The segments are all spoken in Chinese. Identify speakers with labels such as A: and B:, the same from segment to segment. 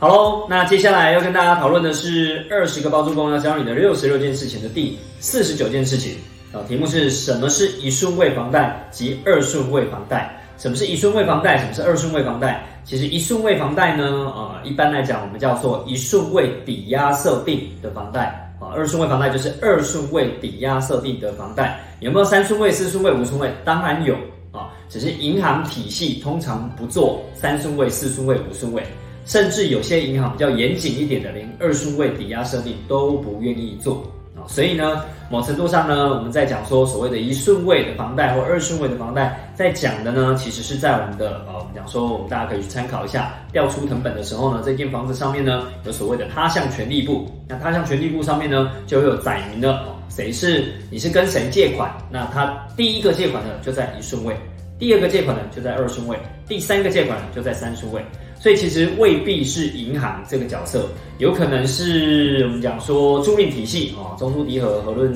A: 好喽，那接下来要跟大家讨论的是二十个包租公要教你的六十六件事情的第四十九件事情啊，题目是什么是一顺位房贷及二顺位房贷？什么是一顺位房贷？什么是二顺位房贷？其实一顺位房贷呢，啊，一般来讲我们叫做一顺位抵押设定的房贷啊，二顺位房贷就是二顺位抵押设定的房贷。有没有三顺位、四顺位、五顺位？当然有啊，只是银行体系通常不做三顺位、四顺位、五顺位。甚至有些银行比较严谨一点的，连二顺位抵押设定都不愿意做啊。所以呢，某程度上呢，我们在讲说所谓的一顺位的房贷或二顺位的房贷，在讲的呢，其实是在我们的呃，我们讲说，我们大家可以去参考一下调出成本的时候呢，这间房子上面呢有所谓的他项权利簿。那他项权利簿上面呢，就有载明了哦，谁是你是跟谁借款，那他第一个借款呢就在一顺位，第二个借款呢就在二顺位，第三个借款呢就在三顺位。所以其实未必是银行这个角色，有可能是我们讲说租赁体系啊，中租迪和和论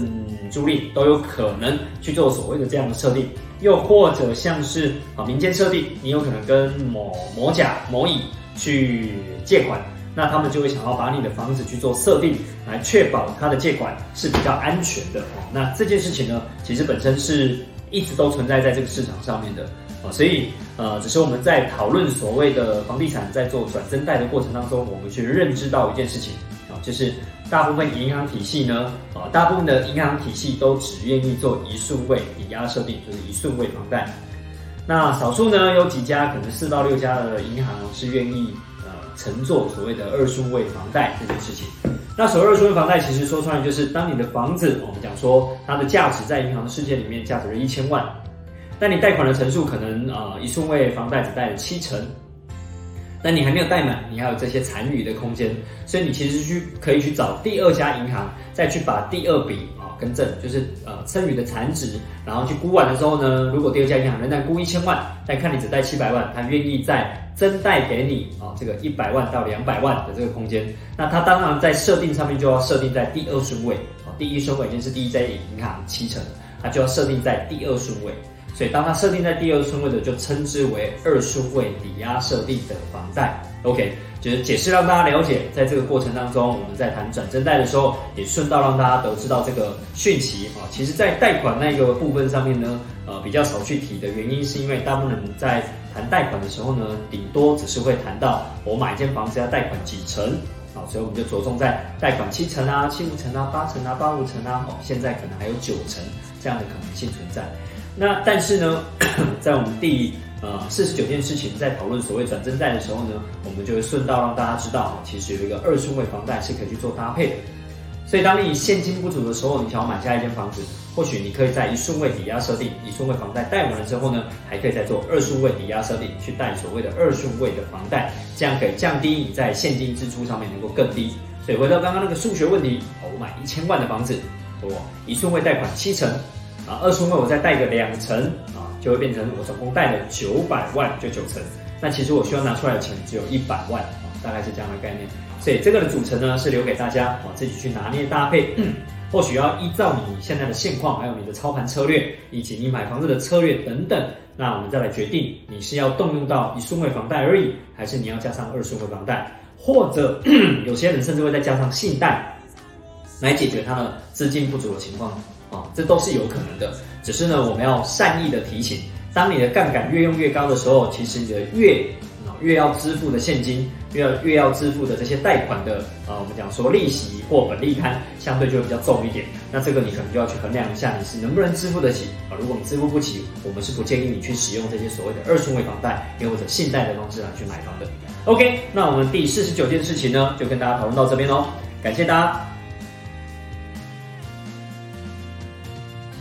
A: 租赁都有可能去做所谓的这样的设定，又或者像是啊民间设定，你有可能跟某某甲某乙去借款，那他们就会想要把你的房子去做设定，来确保他的借款是比较安全的哦。那这件事情呢，其实本身是一直都存在在这个市场上面的。啊，所以呃，只是我们在讨论所谓的房地产在做转增贷的过程当中，我们去认知到一件事情啊，就是大部分银行体系呢，啊，大部分的银行体系都只愿意做一顺位抵押设定，就是一顺位房贷。那少数呢，有几家可能四到六家的银行是愿意呃乘坐所谓的二顺位房贷这件事情。那首二顺位房贷，其实说穿了就是，当你的房子，我们讲说它的价值在银行的世界里面价值了一千万。那你贷款的成数可能啊，一顺位房贷只贷了七成，那你还没有贷满，你还有这些残余的空间，所以你其实去可以去找第二家银行，再去把第二笔啊更正，就是呃剩余的残值，然后去估完的时候呢，如果第二家银行仍然估一千万，但看你只贷七百万，他愿意再增贷给你啊这个一百万到两百万的这个空间，那他当然在设定上面就要设定在第二顺位啊，第一顺位已经是第一家银行七成，他就要设定在第二顺位。所以，当他设定在第二顺位的，就称之为二顺位抵押设定的房贷。OK，就是解释让大家了解，在这个过程当中，我们在谈转正贷的时候，也顺道让大家得知到这个讯息啊。其实，在贷款那个部分上面呢，呃，比较少去提的原因，是因为大部分人在谈贷款的时候呢，顶多只是会谈到我买一间房子要贷款几成啊，所以我们就着重在贷款七成啊、七五成啊、八成啊、八五成啊，哦，现在可能还有九成这样的可能性存在。那但是呢，在我们第呃四十九件事情在讨论所谓转增贷的时候呢，我们就会顺道让大家知道，其实有一个二顺位房贷是可以去做搭配的。所以当你现金不足的时候，你想要买下一间房子，或许你可以在一顺位抵押设定，一顺位房贷贷完了之后呢，还可以再做二顺位抵押设定，去贷所谓的二顺位的房贷，这样可以降低你在现金支出上面能够更低。所以回到刚刚那个数学问题，我买一千万的房子，我一顺位贷款七成。啊，二顺位我再贷个两成啊，就会变成我总共贷了九百万，就九成。那其实我需要拿出来的钱只有一百万啊，大概是这样的概念。所以这个的组成呢，是留给大家啊自己去拿捏搭配。或许要依照你现在的现况，还有你的操盘策略，以及你买房子的策略等等，那我们再来决定你是要动用到一顺位房贷而已，还是你要加上二顺位房贷，或者 有些人甚至会再加上信贷，来解决他的资金不足的情况。这都是有可能的，只是呢，我们要善意的提醒，当你的杠杆越用越高的时候，其实你的越啊越要支付的现金，越要越要支付的这些贷款的啊，我们讲说利息或本利摊，相对就会比较重一点。那这个你可能就要去衡量一下，你是能不能支付得起啊？如果你支付不起，我们是不建议你去使用这些所谓的二顺位房贷，又或者信贷的方式来去买房的。OK，那我们第四十九件事情呢，就跟大家讨论到这边喽，感谢大家。